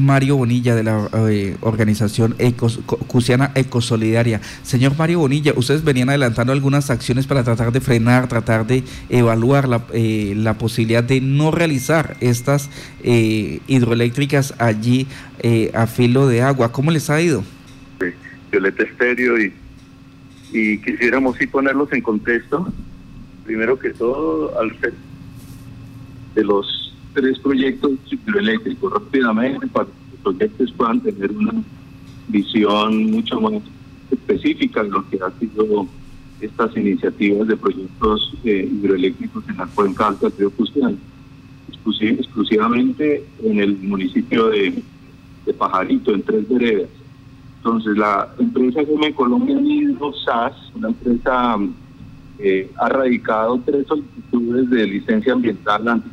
Mario Bonilla de la eh, organización Ecos, Cusiana Ecosolidaria. Señor Mario Bonilla, ustedes venían adelantando algunas acciones para tratar de frenar, tratar de evaluar la, eh, posibilidad de no realizar estas eh, hidroeléctricas allí a filo de agua. ¿Cómo les ha ido? Violeta Estéreo y, y quisiéramos sí ponerlos en contexto. Primero que todo, al de los tres proyectos hidroeléctricos rápidamente para que los proyectos puedan tener una visión mucho más específica de lo que han sido estas iniciativas de proyectos eh, hidroeléctricos en la cuenca alta río Custián, exclusivamente en el municipio de, Pajarito, en tres veredas. Entonces, la empresa Gome Colombia Hidro SAS, una empresa eh, ha radicado tres solicitudes de licencia ambiental ante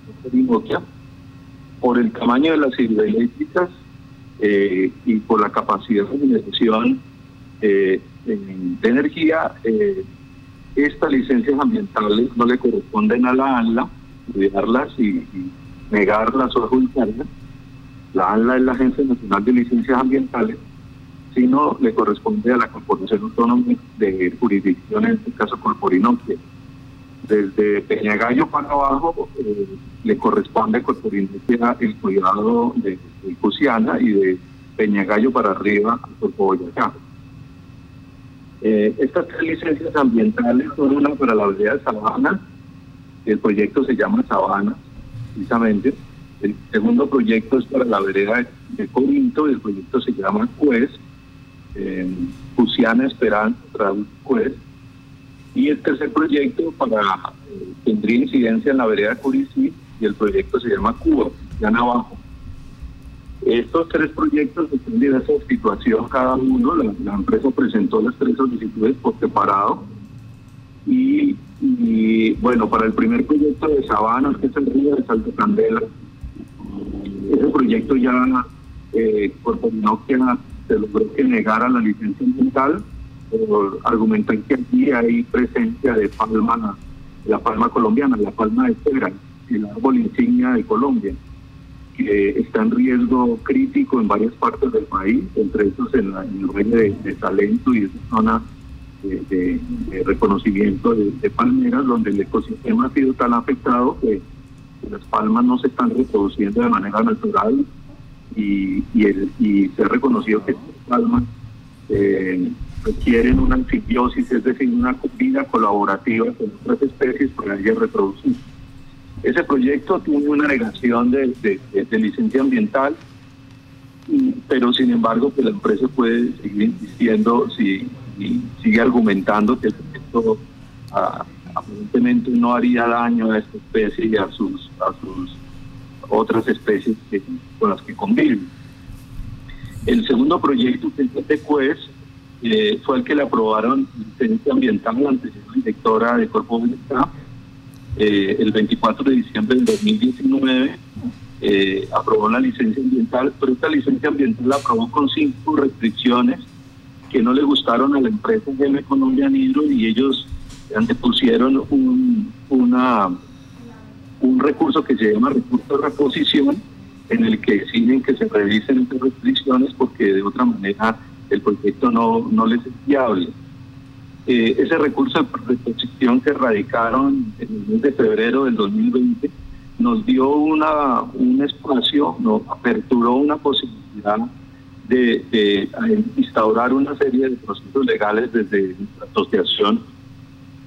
por el tamaño de las hidroeléctricas eh, y por la capacidad de generación eh, de energía, eh, estas licencias ambientales no le corresponden a la ANLA, cuidarlas y, negarlas o adjudicarlas. La ANLA es la Agencia Nacional de Licencias Ambientales, sino le corresponde a la Corporación Autónoma de Jurisdicción, en este caso Corporinoque desde Peñagallo para abajo eh, le corresponde a el cuidado de, de y de Peñagallo para arriba a Boyacá. Eh, estas tres licencias ambientales son una para la vereda de Sabana, el proyecto se llama Sabana, precisamente. El segundo proyecto es para la vereda de, Corinto y el proyecto se llama Cues, eh, Cusiana Esperanza, Cues y el tercer proyecto para eh, tendría incidencia en la vereda Curicí y el proyecto se llama Cuba, ya abajo. Estos tres proyectos están de esa situación cada uno. La, empresa presentó las tres solicitudes por separado. Y, bueno, para el primer proyecto de Sabana, que es el río de Salto Candela, ese proyecto ya eh, por que se logró que negara la licencia ambiental argumentan que aquí hay presencia de palma, la palma colombiana, la palma de cebra, el árbol insignia de Colombia, que está en riesgo crítico en varias partes del país, entre esos en, el valle de, Salento y esa zona de, reconocimiento de, palmeras, donde el ecosistema ha sido tan afectado que las palmas no se están reproduciendo de manera natural y, y, se ha reconocido que estas palmas eh, requieren una anfibiosis, es decir, una vida colaborativa con otras especies para ellas reproducir. Ese proyecto tiene una negación de, licencia ambiental, pero sin embargo que pues, la empresa puede seguir insistiendo si, sigue argumentando que el proyecto ah, aparentemente no haría daño a esta especie y a sus, a sus otras especies con las que conviven. El segundo proyecto que es de CUES eh, fue el que le aprobaron licencia ambiental la anterior directora de Cuerpo Bienestar eh, el 24 de diciembre del 2019 eh, aprobó la licencia ambiental, pero esta licencia ambiental la aprobó con cinco restricciones que no le gustaron a la empresa GM Colombia Hidro y ellos antepusieron un, una, un recurso que se llama recurso de reposición en el que exigen que se revisen estas restricciones porque de otra manera el proyecto no, no les es viable. Eh, ese recurso de reposición que radicaron en el mes de febrero del 2020 nos dio una, un espacio, nos aperturó una posibilidad de, instaurar una serie de procesos legales desde nuestra asociación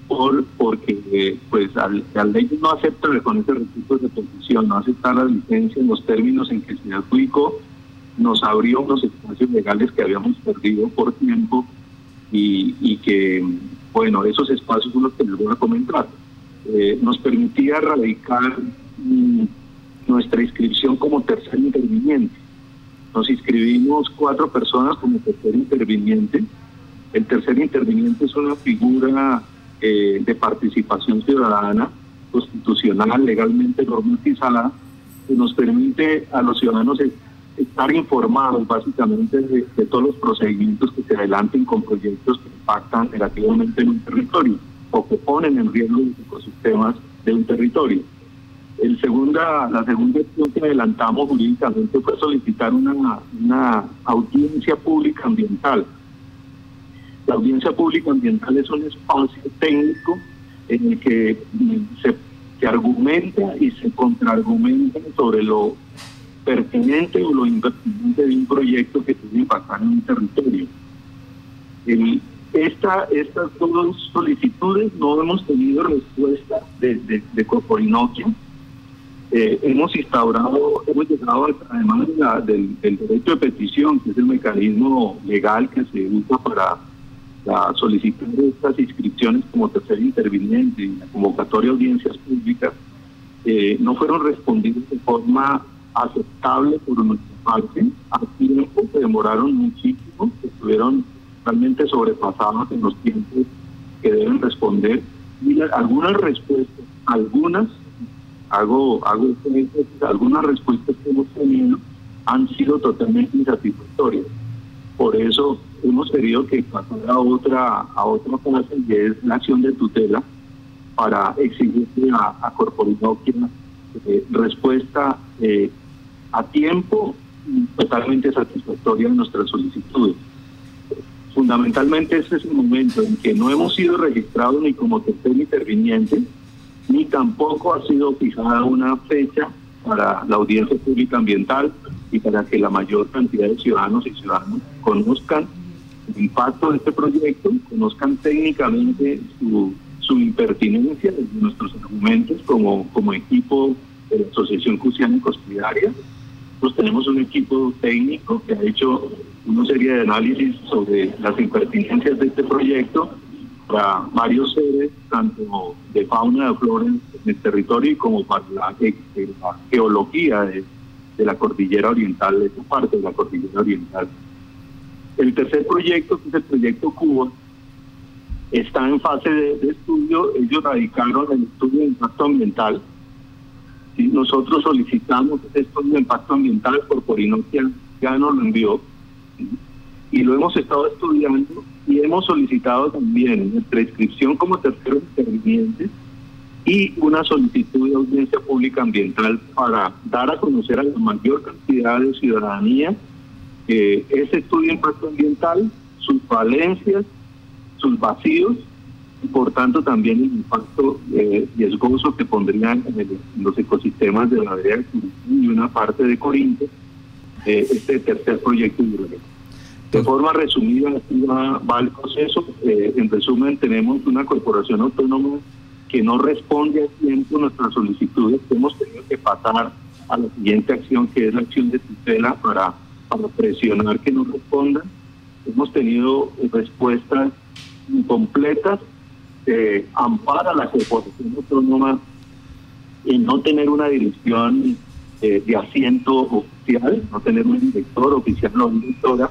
por, porque pues al, al ley no acepta con ese recurso de reposición, no aceptar la licencia en los términos en que se adjudicó nos abrió unos espacios legales que habíamos perdido por tiempo y, que, bueno, esos espacios son los que les voy a comentar. Eh, nos permitía radicar mm, nuestra inscripción como tercer interviniente. Nos inscribimos cuatro personas como tercer interviniente. El tercer interviniente es una figura eh, de participación ciudadana, constitucional, legalmente normatizada, que nos permite a los ciudadanos estar informados básicamente de, todos los procedimientos que se adelanten con proyectos que impactan negativamente en un territorio o que ponen en riesgo los ecosistemas de un territorio. El segunda, la segunda acción que adelantamos jurídicamente fue solicitar una, una audiencia pública ambiental. La audiencia pública ambiental es un espacio técnico en el que se, se argumenta y se contraargumenta sobre lo pertinente o lo impertinente de un proyecto que tiene impactar en un territorio. El, esta, estas dos solicitudes no hemos tenido respuesta de, de, de eh, hemos instaurado, hemos llegado además del, derecho de petición, que es el mecanismo legal que se usa para la solicitud de estas inscripciones como tercer interviniente y la convocatoria de audiencias públicas, eh, no fueron respondidas de forma aceptable por nuestra parte. A tiempo se demoraron muchísimo, estuvieron realmente sobrepasados en los tiempos que deben responder. Algunas respuestas, algunas hago, hago algunas respuestas que hemos tenido han sido totalmente insatisfactorias. Por eso hemos querido que pasara a otra, a otra fase, que es la acción de tutela, para exigirle a, a eh, respuesta eh, a tiempo totalmente satisfactoria de nuestras solicitudes. Fundamentalmente este es el momento en que no hemos sido registrados ni como tercer interviniente, ni tampoco ha sido fijada una fecha para la audiencia pública ambiental y para que la mayor cantidad de ciudadanos y ciudadanas conozcan el impacto de este proyecto, conozcan técnicamente su, su impertinencia de nuestros argumentos como, como equipo de la Asociación Cusiana y Hospitalaria. Nosotros tenemos un equipo técnico que ha hecho una serie de análisis sobre las impertinencias de este proyecto para varios seres, tanto de fauna de flora en el territorio y como para la, geología de, la cordillera oriental, de esta parte de la cordillera oriental. El tercer proyecto, que es el proyecto Cuba, está en fase de, estudio. Ellos radicaron el estudio de impacto ambiental. Nosotros solicitamos estudio de impacto ambiental, por Porinoquia ya nos lo envió. Y lo hemos estado estudiando y hemos solicitado también nuestra inscripción como tercero interviniente y una solicitud de audiencia pública ambiental para dar a conocer a la mayor cantidad de ciudadanía eh, ese estudio de impacto ambiental, sus falencias, sus vacíos y por tanto también el impacto eh, riesgoso que pondrían en, los ecosistemas de la área de y una parte de Corinto eh, este tercer proyecto. De forma resumida, va, el proceso. Eh, en resumen, tenemos una corporación autónoma que no responde a tiempo nuestras solicitudes. Hemos tenido que pasar a la siguiente acción, que es la acción de tutela, para, para presionar que nos respondan. Hemos tenido respuestas incompletas que ampara la corporación autónoma en no tener una dirección eh, de asiento oficial, no tener un director oficial o directora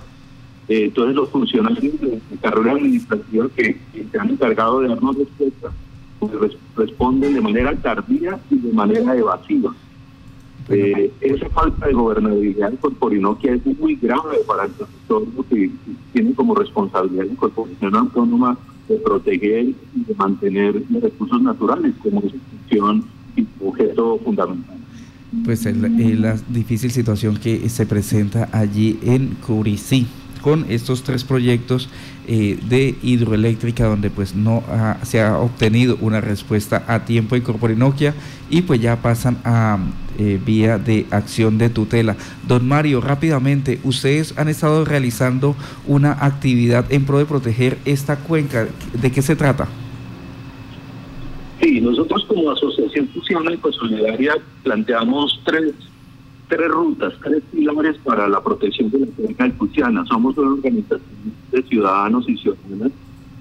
eh, entonces los funcionarios de, carrera administrativa que, se han encargado de darnos respuesta pues, responden de manera tardía y de manera evasiva. Eh, esa falta de gobernabilidad que es muy grave para el territorio que tiene como responsabilidad la Corporación Autónoma de proteger y de mantener los recursos naturales como función y objeto fundamental. Pues la difícil situación que se presenta allí en Curicí con estos tres proyectos eh, de hidroeléctrica donde pues no se ha obtenido una respuesta a tiempo en Corporinoquia y pues ya pasan a eh, vía de acción de tutela. Don Mario, rápidamente, ustedes han estado realizando una actividad en pro de proteger esta cuenca. ¿De qué se trata? Sí, nosotros como Asociación Fusión y Solidaria planteamos tres tres rutas, tres pilares para la protección de la cuenca alcuciana. Somos una organización de ciudadanos y ciudadanas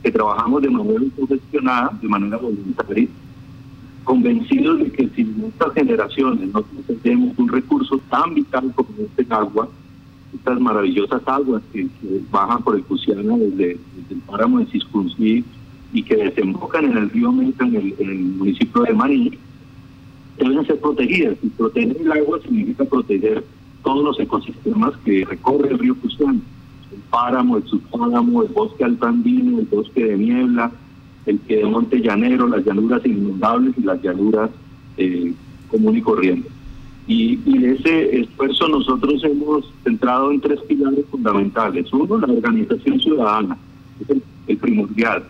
que trabajamos de manera profesional, de manera voluntaria, convencidos de que si nuestras generaciones no tenemos un recurso tan vital como este agua, estas maravillosas aguas que, bajan por el Cusiana desde, el páramo de Ciscuncí y que desembocan en el río Meta, en el, en el municipio de Maní, deben ser protegidas. Y proteger el agua significa proteger todos los ecosistemas que recorre el río Cusán. El páramo, el subpáramo, el bosque altandino, el bosque de niebla, el que de monte llanero, las llanuras inundables y las llanuras eh, común y corriente. Y, y ese esfuerzo nosotros hemos centrado en tres pilares fundamentales. Uno, la organización ciudadana, es el primordial.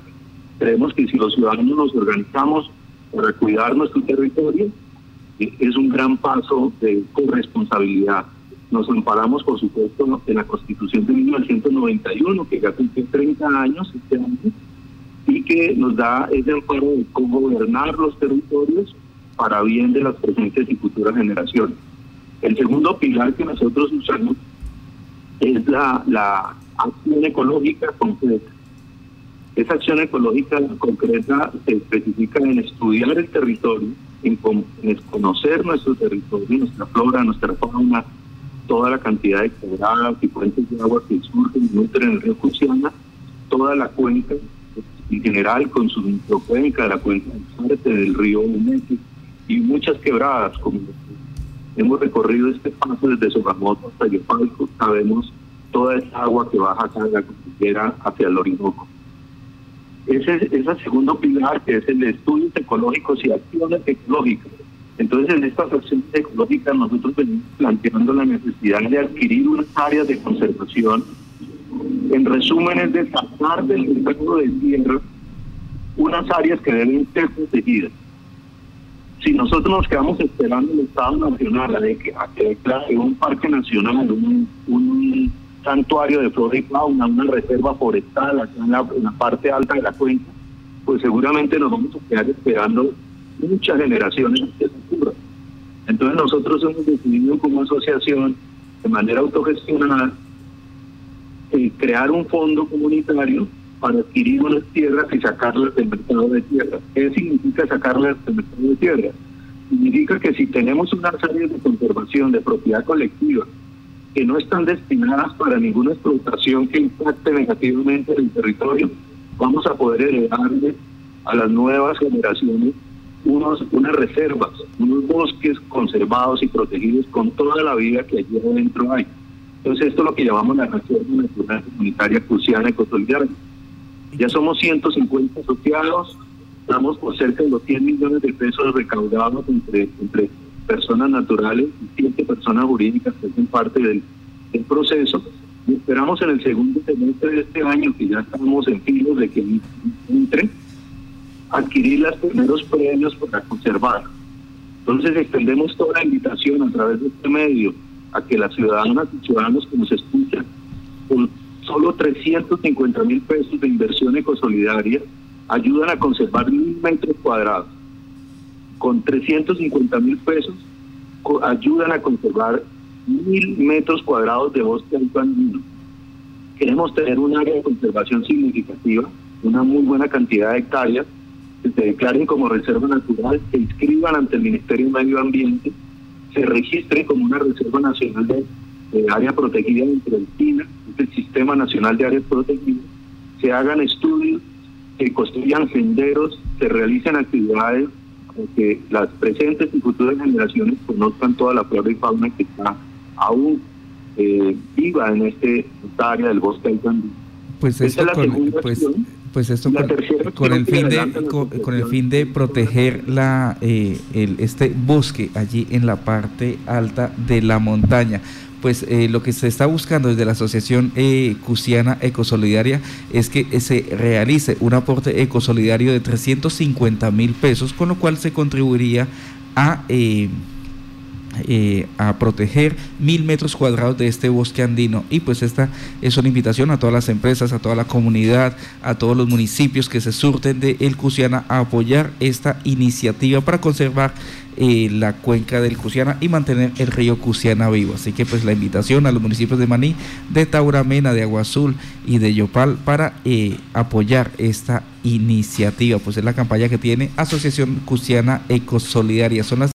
Creemos que si los ciudadanos nos organizamos para cuidar nuestro territorio, es un gran paso de corresponsabilidad. Nos amparamos, por supuesto, en la Constitución de 1991, que ya cumple 30 años este año, y que nos da ese amparo de cómo gobernar los territorios para bien de las presentes y futuras generaciones. El segundo pilar que nosotros usamos es la, la acción ecológica concreta. Esa acción ecológica concreta se especifica en estudiar el territorio, en, conocer nuestro territorio, nuestra flora, nuestra fauna, toda la cantidad de quebradas y fuentes de agua que surgen y nutren el río Cusiana, toda la cuenca en general con su microcuenca, la cuenca del del río Umeque y muchas quebradas, como hemos recorrido este paso desde Sogamoto hasta Yopalco, sabemos toda esa agua que baja hacia la cordillera, hacia el Orinoco. Ese, ese segundo pilar que es el de estudios ecológicos y acciones ecológicas. Entonces, en estas acciones ecológicas nosotros venimos planteando la necesidad de adquirir unas áreas de conservación. En resumen, es de sacar del mercado de tierra unas áreas que deben ser protegidas. Si nosotros nos quedamos esperando el Estado Nacional a, que, a que un parque nacional, un santuario de flora y fauna, una reserva forestal acá en la, parte alta de la cuenca, pues seguramente nos vamos a quedar esperando muchas generaciones de cultura. Entonces nosotros hemos decidido como asociación, de manera autogestionada, eh, crear un fondo comunitario para adquirir unas tierras y sacarlas del mercado de tierras. ¿Qué significa sacarlas del mercado de tierras? Significa que si tenemos unas áreas de conservación de propiedad colectiva que no están destinadas para ninguna explotación que impacte negativamente en el territorio, vamos a poder heredarle a las nuevas generaciones unos, unas reservas, unos bosques conservados y protegidos con toda la vida que allí adentro hay. Entonces esto es lo que llamamos la Reserva Natural Comunitaria Cruciana Ecosolidaria. Ya somos 150 asociados, estamos por cerca de los 100 millones de pesos recaudados entre, entre personas naturales y siete personas jurídicas que hacen parte del, proceso. Y esperamos en el segundo semestre de este año, que ya estamos en filos de que entre, adquirir los primeros premios para conservar. Entonces extendemos toda la invitación a través de este medio a que las ciudadanas y ciudadanos que nos escuchan, con solo 350 mil pesos de inversión ecosolidaria, ayudan a conservar mil metros cuadrados con 350 mil pesos ayudan a conservar mil metros cuadrados de bosque andino. Queremos tener un área de conservación significativa, una muy buena cantidad de hectáreas que se declaren como reserva natural, se inscriban ante el Ministerio de Medio Ambiente, se registren como una reserva nacional de, área protegida dentro del SINA, el Sistema Nacional de Áreas Protegidas, se hagan estudios, se construyan senderos, se realicen actividades que las presentes y futuras generaciones conozcan toda la flora y fauna que está aún eh, viva en este área del bosque del Pues esto, con, pues, pues esto con, el fin de con, el fin de proteger la eh, el, este bosque allí en la parte alta de la montaña pues eh, lo que se está buscando desde la Asociación eh, Cusiana Ecosolidaria es que se realice un aporte ecosolidario de 350 mil pesos, con lo cual se contribuiría a... Eh, eh, a proteger mil metros cuadrados de este bosque andino. Y pues esta es una invitación a todas las empresas, a toda la comunidad, a todos los municipios que se surten de El Cusiana a apoyar esta iniciativa para conservar eh, la cuenca del Cusiana y mantener el río Cusiana vivo. Así que pues la invitación a los municipios de Maní, de Tauramena, de Agua Azul y de Yopal para eh, apoyar esta iniciativa. Pues es la campaña que tiene Asociación Cusiana Ecosolidaria. Son las